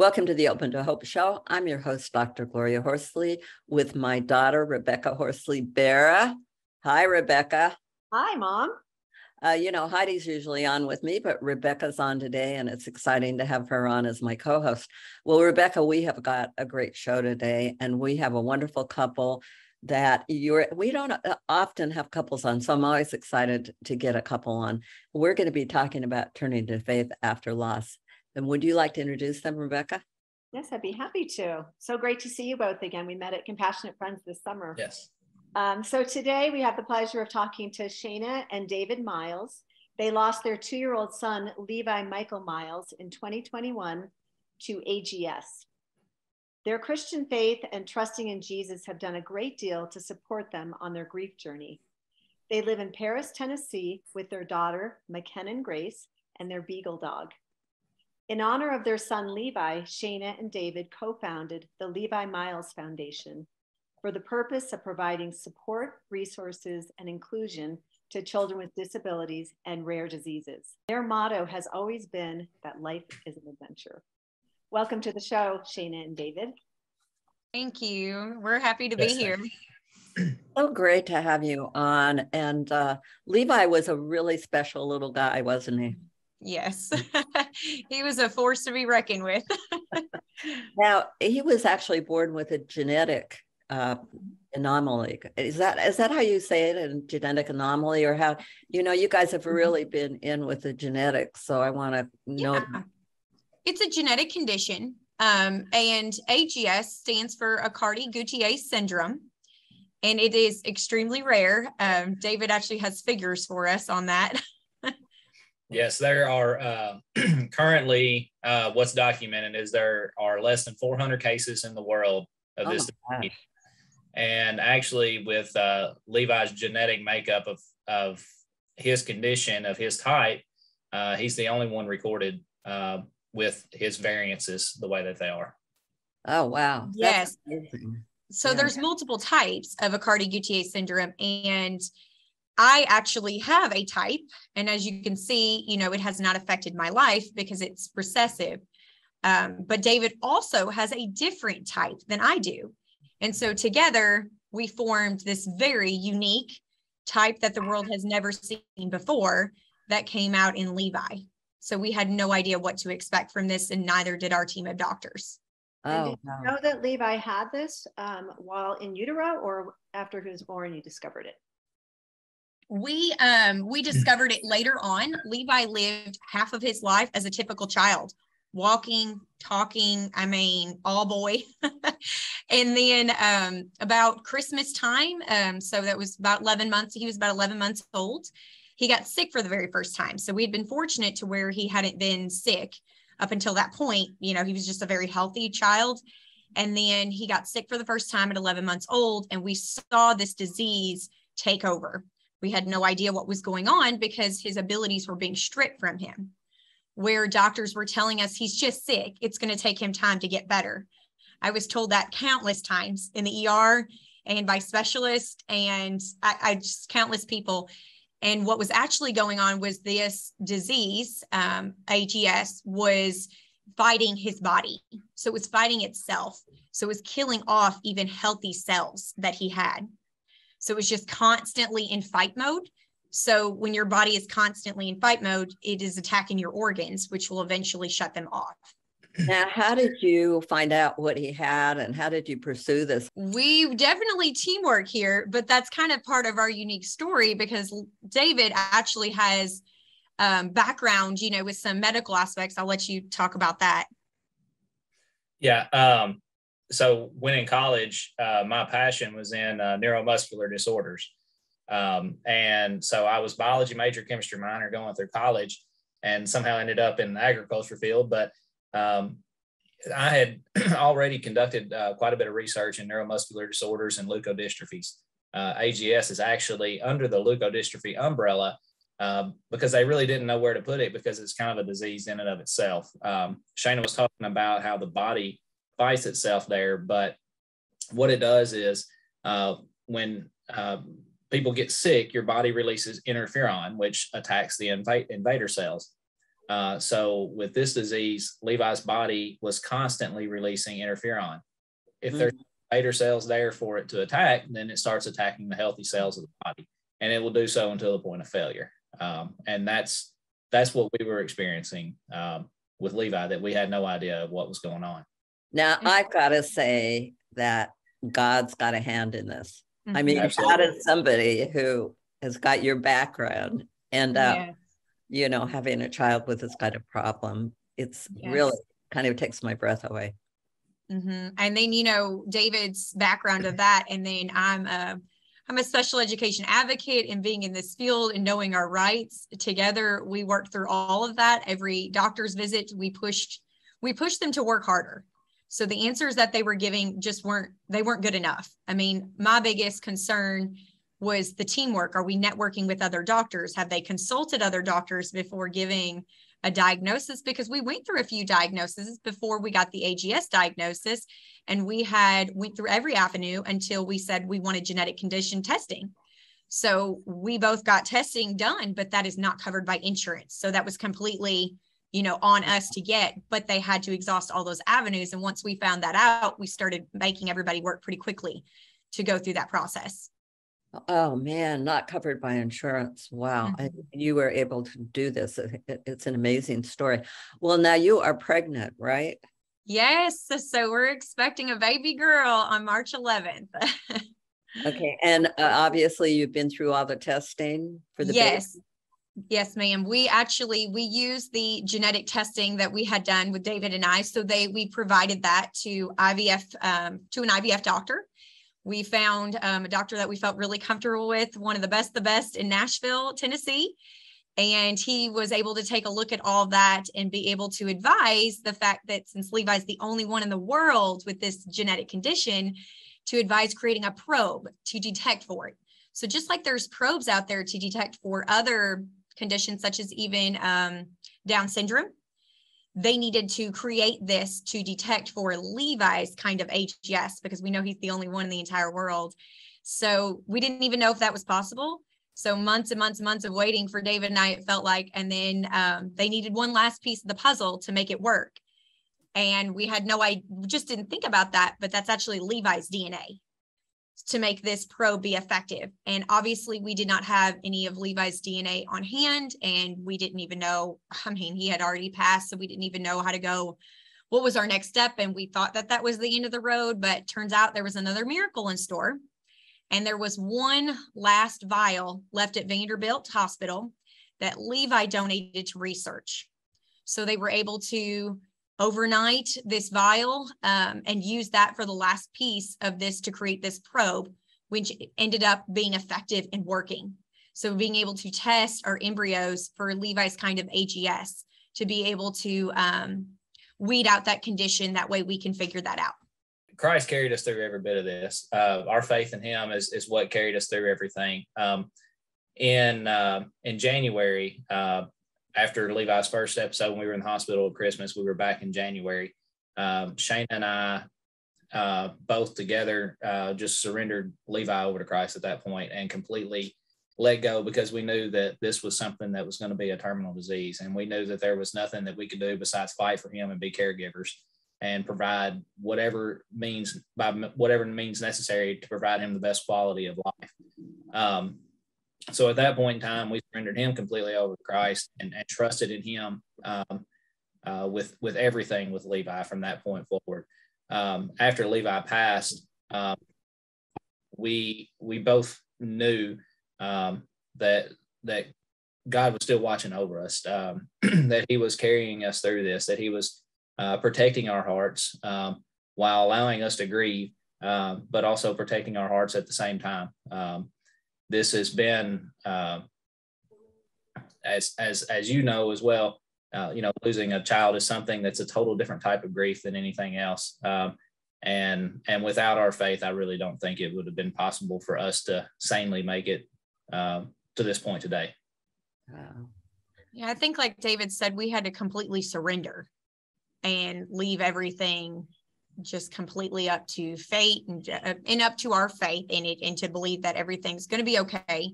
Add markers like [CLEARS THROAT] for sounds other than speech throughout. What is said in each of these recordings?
Welcome to the Open to Hope Show. I'm your host, Dr. Gloria Horsley, with my daughter, Rebecca Horsley Bara. Hi, Rebecca. Hi, Mom. Uh, you know, Heidi's usually on with me, but Rebecca's on today, and it's exciting to have her on as my co host. Well, Rebecca, we have got a great show today, and we have a wonderful couple that you're we don't uh, often have couples on so i'm always excited to get a couple on we're going to be talking about turning to faith after loss and would you like to introduce them, Rebecca? Yes, I'd be happy to. So great to see you both again. We met at Compassionate Friends this summer. Yes. Um, so today we have the pleasure of talking to Shayna and David Miles. They lost their two year old son, Levi Michael Miles, in 2021 to AGS. Their Christian faith and trusting in Jesus have done a great deal to support them on their grief journey. They live in Paris, Tennessee, with their daughter, McKinnon Grace, and their beagle dog. In honor of their son Levi, Shayna and David co founded the Levi Miles Foundation for the purpose of providing support, resources, and inclusion to children with disabilities and rare diseases. Their motto has always been that life is an adventure. Welcome to the show, Shayna and David. Thank you. We're happy to be here. [CLEARS THROAT] So great to have you on. And uh, Levi was a really special little guy, wasn't he? Yes, [LAUGHS] he was a force to be reckoned with. [LAUGHS] now he was actually born with a genetic uh, anomaly. Is that is that how you say it? A genetic anomaly, or how you know you guys have mm-hmm. really been in with the genetics? So I want to know. Yeah. It's a genetic condition, um, and AGS stands for Aicardi-Goutieres syndrome, and it is extremely rare. Um, David actually has figures for us on that. [LAUGHS] Yes, there are uh, [CLEARS THROAT] currently uh, what's documented is there are less than 400 cases in the world of oh this disease. And actually, with uh, Levi's genetic makeup of, of his condition, of his type, uh, he's the only one recorded uh, with his variances the way that they are. Oh, wow. Yes. So yeah. there's multiple types of Aicardi-Goutieres syndrome. And I actually have a type. And as you can see, you know, it has not affected my life because it's recessive. Um, but David also has a different type than I do. And so together we formed this very unique type that the world has never seen before that came out in Levi. So we had no idea what to expect from this, and neither did our team of doctors. Oh, did you know that Levi had this um, while in utero or after he was born, you discovered it? We um we discovered it later on. Levi lived half of his life as a typical child walking talking i mean all boy. [LAUGHS] And then um about christmas time um so that was about 11 months he was about 11 months old. He got sick for the very first time. So we had been fortunate to where he hadn't been sick up until that point. You know he was just a very healthy child. And then he got sick for the first time at 11 months old and we saw this disease take over we had no idea what was going on because his abilities were being stripped from him. Where doctors were telling us he's just sick, it's going to take him time to get better. I was told that countless times in the ER and by specialists and I, I just countless people. And what was actually going on was this disease, um, AGS, was fighting his body. So it was fighting itself. So it was killing off even healthy cells that he had. So it's just constantly in fight mode. So when your body is constantly in fight mode, it is attacking your organs, which will eventually shut them off. Now, how did you find out what he had and how did you pursue this? We definitely teamwork here, but that's kind of part of our unique story because David actually has um, background, you know, with some medical aspects. I'll let you talk about that. Yeah. Um, so when in college, uh, my passion was in uh, neuromuscular disorders. Um, and so I was biology major, chemistry minor going through college and somehow ended up in the agriculture field. But um, I had [CLEARS THROAT] already conducted uh, quite a bit of research in neuromuscular disorders and leukodystrophies. Uh, AGS is actually under the leukodystrophy umbrella um, because they really didn't know where to put it because it's kind of a disease in and of itself. Um, Shayna was talking about how the body fights itself there, but what it does is uh, when uh, people get sick, your body releases interferon, which attacks the inv- invader cells. Uh, so with this disease, Levi's body was constantly releasing interferon. If mm-hmm. there's invader cells there for it to attack, then it starts attacking the healthy cells of the body, and it will do so until the point of failure. Um, and that's that's what we were experiencing um, with Levi that we had no idea of what was going on. Now I've got to say that God's got a hand in this. Mm-hmm. I mean, Absolutely. God is somebody who has got your background and uh, yeah. you know having a child with this kind of problem. It's yes. really kind of takes my breath away. Mm-hmm. And then you know David's background of that, and then I'm a I'm a special education advocate and being in this field and knowing our rights together, we worked through all of that. Every doctor's visit, we pushed, we pushed them to work harder. So the answers that they were giving just weren't, they weren't good enough. I mean, my biggest concern was the teamwork. Are we networking with other doctors? Have they consulted other doctors before giving a diagnosis? Because we went through a few diagnoses before we got the AGS diagnosis and we had went through every avenue until we said we wanted genetic condition testing so we both got testing done but that is not covered by insurance so that was completely you know on us to get but they had to exhaust all those avenues and once we found that out we started making everybody work pretty quickly to go through that process oh man not covered by insurance wow mm-hmm. you were able to do this it's an amazing story well now you are pregnant right Yes. So we're expecting a baby girl on March 11th. [LAUGHS] okay. And uh, obviously you've been through all the testing for the Yes. Baby? Yes, ma'am. We actually we used the genetic testing that we had done with David and I. So they we provided that to IVF um, to an IVF doctor. We found um, a doctor that we felt really comfortable with, one of the best, the best in Nashville, Tennessee and he was able to take a look at all that and be able to advise the fact that since Levi's the only one in the world with this genetic condition, to advise creating a probe to detect for it. So just like there's probes out there to detect for other conditions, such as even um, Down syndrome, they needed to create this to detect for Levi's kind of AGS because we know he's the only one in the entire world. So we didn't even know if that was possible. So months and months and months of waiting for David and I, it felt like, and then um, they needed one last piece of the puzzle to make it work. And we had no idea, just didn't think about that, but that's actually Levi's DNA to make this probe be effective. And obviously, we did not have any of Levi's DNA on hand, and we didn't even know. [LAUGHS] I mean, he had already passed, so we didn't even know how to go. What was our next step? And we thought that that was the end of the road, but turns out there was another miracle in store. And there was one last vial left at Vanderbilt Hospital that Levi donated to research. So they were able to overnight this vial um, and use that for the last piece of this to create this probe, which ended up being effective and working. So being able to test our embryos for Levi's kind of AGS to be able to um, weed out that condition. That way we can figure that out. Christ carried us through every bit of this. Uh, our faith in Him is is what carried us through everything. Um, in uh, in January, uh, after Levi's first episode, when we were in the hospital at Christmas, we were back in January. Um, Shane and I uh, both together uh, just surrendered Levi over to Christ at that point and completely let go because we knew that this was something that was going to be a terminal disease, and we knew that there was nothing that we could do besides fight for him and be caregivers and provide whatever means by whatever means necessary to provide him the best quality of life. Um, so at that point in time, we surrendered him completely over to Christ and, and trusted in him um, uh, with with everything with Levi from that point forward. Um, after Levi passed, um, we we both knew um, that that God was still watching over us, um, [CLEARS THROAT] that He was carrying us through this, that He was uh, protecting our hearts um, while allowing us to grieve, uh, but also protecting our hearts at the same time. This has been, uh, as as as you know as well, uh, you know, losing a child is something that's a total different type of grief than anything else. Um, and and without our faith, I really don't think it would have been possible for us to sanely make it um, to this point today. Yeah, I think like David said, we had to completely surrender and leave everything just completely up to fate and, uh, and up to our faith in it and to believe that everything's going to be okay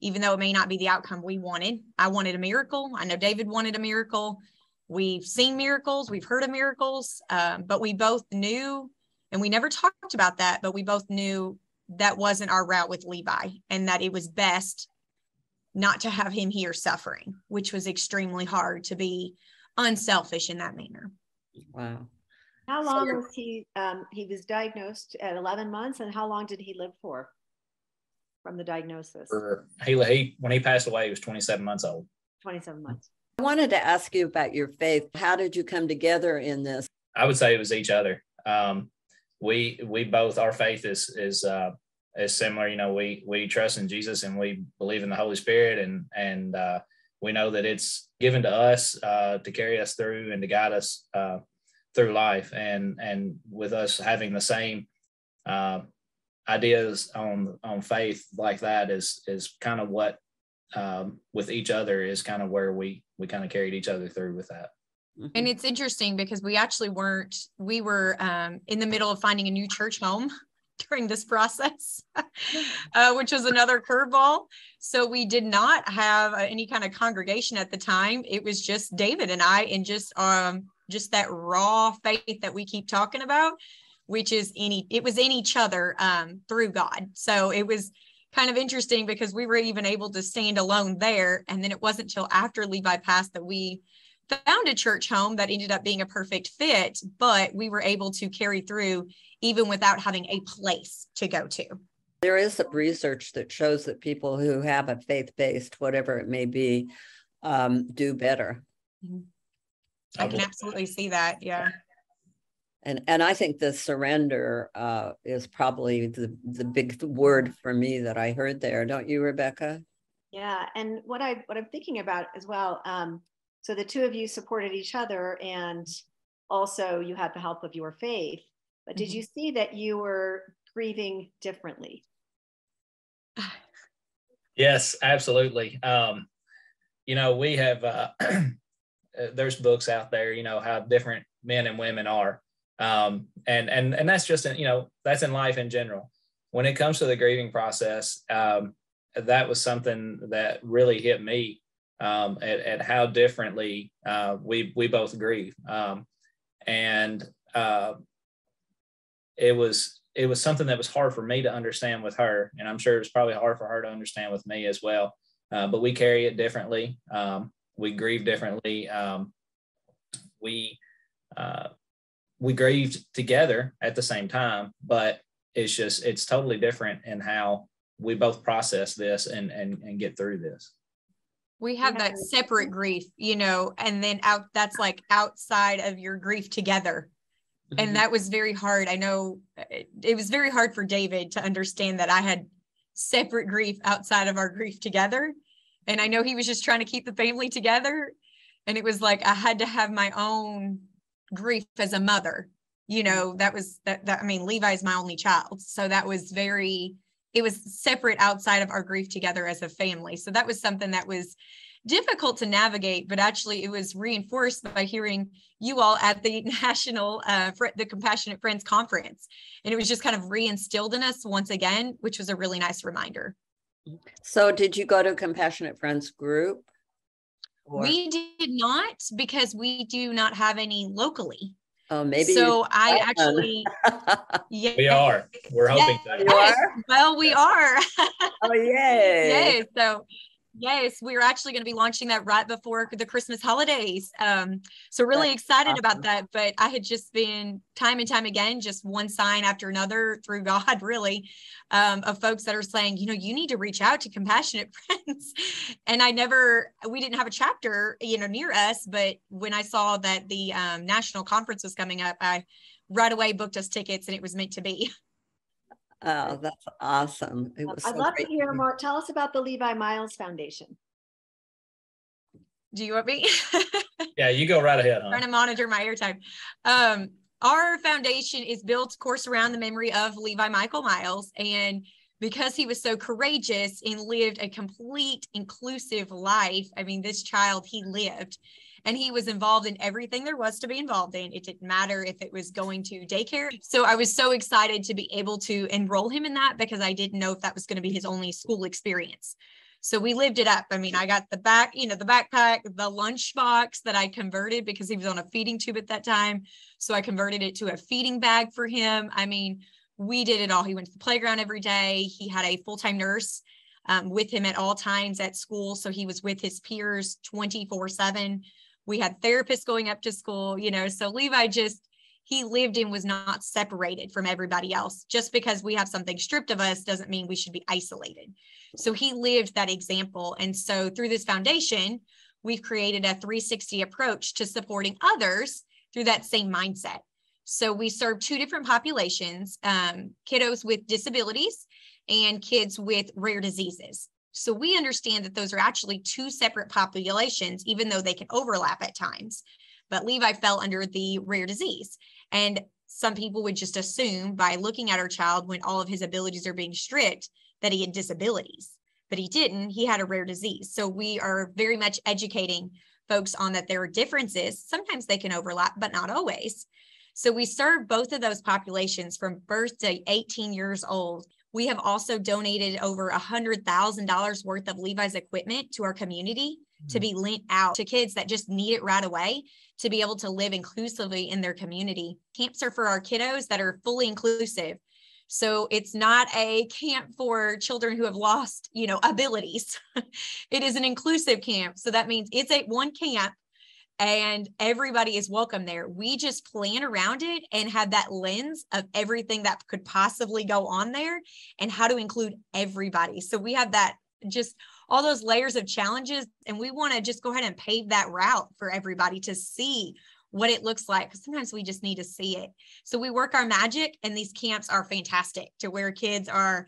even though it may not be the outcome we wanted. I wanted a miracle. I know David wanted a miracle. We've seen miracles, we've heard of miracles, um, but we both knew, and we never talked about that, but we both knew that wasn't our route with Levi and that it was best not to have him here suffering, which was extremely hard to be unselfish in that manner. Wow. How long so, was he? Um, he was diagnosed at 11 months, and how long did he live for? from the diagnosis? he, he when he passed away, he was 27 months old. 27 months. I wanted to ask you about your faith. How did you come together in this? I would say it was each other. Um, we we both our faith is is uh, is similar. You know, we we trust in Jesus and we believe in the Holy Spirit, and and uh, we know that it's given to us uh, to carry us through and to guide us uh, through life. And and with us having the same uh, ideas on on faith like that is is kind of what um, with each other is kind of where we we kind of carried each other through with that and mm-hmm. it's interesting because we actually weren't we were um, in the middle of finding a new church home [LAUGHS] during this process [LAUGHS] uh, which was another curveball so we did not have uh, any kind of congregation at the time it was just david and i and just um just that raw faith that we keep talking about which is any it was in each other um, through God. So it was kind of interesting because we were even able to stand alone there. And then it wasn't till after Levi passed that we found a church home that ended up being a perfect fit, but we were able to carry through even without having a place to go to. There is research that shows that people who have a faith based, whatever it may be, um, do better. Mm-hmm. I can absolutely see that. Yeah and and I think the surrender uh, is probably the the big word for me that I heard there. Don't you, Rebecca? Yeah, and what I what I'm thinking about as well. Um, so the two of you supported each other, and also you had the help of your faith. But did mm-hmm. you see that you were grieving differently? Yes, absolutely. Um, you know, we have [CLEARS THROAT] uh, there's books out there. You know how different men and women are um, and and and that's just you know that's in life in general when it comes to the grieving process um, that was something that really hit me um, at, at, how differently uh, we we both grieve um, and uh, it was it was something that was hard for me to understand with her and i'm sure it was probably hard for her to understand with me as well uh, but we carry it differently um, we grieve differently um, we uh, we grieved together at the same time, but it's just it's totally different in how we both process this and and and get through this. We have that separate grief, you know, and then out that's like outside of your grief together. Mm-hmm. And that was very hard. I know it, it was very hard for David to understand that I had separate grief outside of our grief together. And I know he was just trying to keep the family together. And it was like I had to have my own grief as a mother you mm-hmm. know that was that, that i mean levi is my only child so that was very it was separate outside of our grief together as a family so that was something that was difficult to navigate but actually it was reinforced by hearing you all at the [LAUGHS] national uh, the compassionate friends conference and it was just kind of reinstilled in us once again which was a really nice reminder so did you go to compassionate friends group or? We did not because we do not have any locally. Oh, maybe. So I actually, [LAUGHS] yeah, we are. We're hoping yes, yes. Well, we are. oh, yay! [LAUGHS] Yay! So Yes, we're actually going to be launching that right before the Christmas holidays. Um, so really That's excited awesome. about that. But I had just been time and time again, just one sign after another through [LAUGHS] God, really, um, of folks that are saying, you know, you need to reach out to compassionate [LAUGHS] friends. and I never, we didn't have a chapter, you know, near us. But when I saw that the um, national conference was coming up, I right away booked us tickets, and it was meant to be. [LAUGHS] Oh, that's awesome. It was I'd so love to hear more. Tell us about the Levi Miles Foundation. Do you want me? [LAUGHS] yeah, you go right ahead. Huh? Trying to monitor my airtime. Um, our foundation is built, of course, around the memory of Levi Michael Miles. And because he was so courageous and lived a complete inclusive life, I mean, this child, he lived and he was involved in everything there was to be involved in. It didn't matter if it was going to daycare. So I was so excited to be able to enroll him in that because I didn't know if that was going to be his only school experience. So we lived it up. I mean, I got the back, you know, the backpack, the lunch box that I converted because he was on a feeding tube at that time. So I converted it to a feeding bag for him. I mean, we did it all. He went to the playground every day. He had a full time nurse um, with him at all times at school. So he was with his peers 24 7. We had therapists going up to school, you know. So Levi just, he lived and was not separated from everybody else. Just because we have something stripped of us doesn't mean we should be isolated. So he lived that example. And so through this foundation, we've created a 360 approach to supporting others through that same mindset. So we serve two different populations um, kiddos with disabilities and kids with rare diseases. So we understand that those are actually two separate populations, even though they can overlap at times. But Levi fell under the rare disease. And some people would just assume by looking at our child when all of his abilities are being stripped that he had disabilities, but he didn't. He had a rare disease. So we are very much educating folks on that there are differences. Sometimes they can overlap, but not always. So we serve both of those populations from birth to 18 years old. We have also donated over $100,000 worth of Levi's equipment to our community mm-hmm. to be lent out to kids that just need it right away to be able to live inclusively in their community. Camps are for our kiddos that are fully inclusive. So it's not a camp for children who have lost, you know, abilities. [LAUGHS] it is an inclusive camp. So that means it's a one camp and everybody is welcome there. We just plan around it and have that lens of everything that could possibly go on there and how to include everybody. So we have that just all those layers of challenges and we want to just go ahead and pave that route for everybody to see what it looks like because sometimes we just need to see it. So we work our magic, and these camps are fantastic to where kids are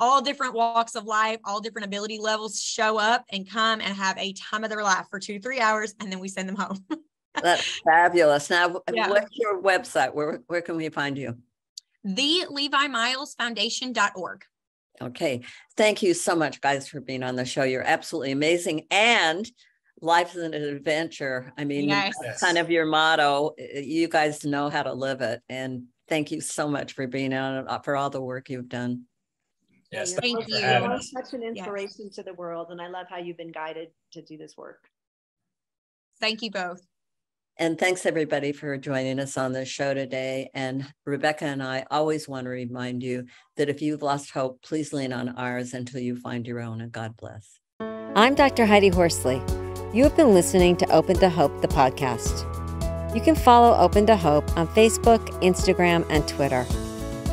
all different walks of life, all different ability levels show up and come and have a time of their life for two, three hours, and then we send them home. [LAUGHS] That's fabulous. Now, yeah. what's your website? Where, where can we find you? The Levi Miles Foundation.org. Okay. Thank you so much, guys, for being on the show. You're absolutely amazing. And life is an adventure. I mean, yes. kind of your motto. You guys know how to live it. And thank you so much for being on uh, for all the work you've done. Yes, thank you. You're such an inspiration yes. to the world, and I love how you've been guided to do this work. Thank you both. And thanks everybody for joining us on the show today. And Rebecca and I always want to remind you that if you've lost hope, please lean on ours until you find your own. And God bless. I'm Dr. Heidi Horsley. You have been listening to Open to Hope, the podcast. You can follow Open to Hope on Facebook, Instagram, and Twitter.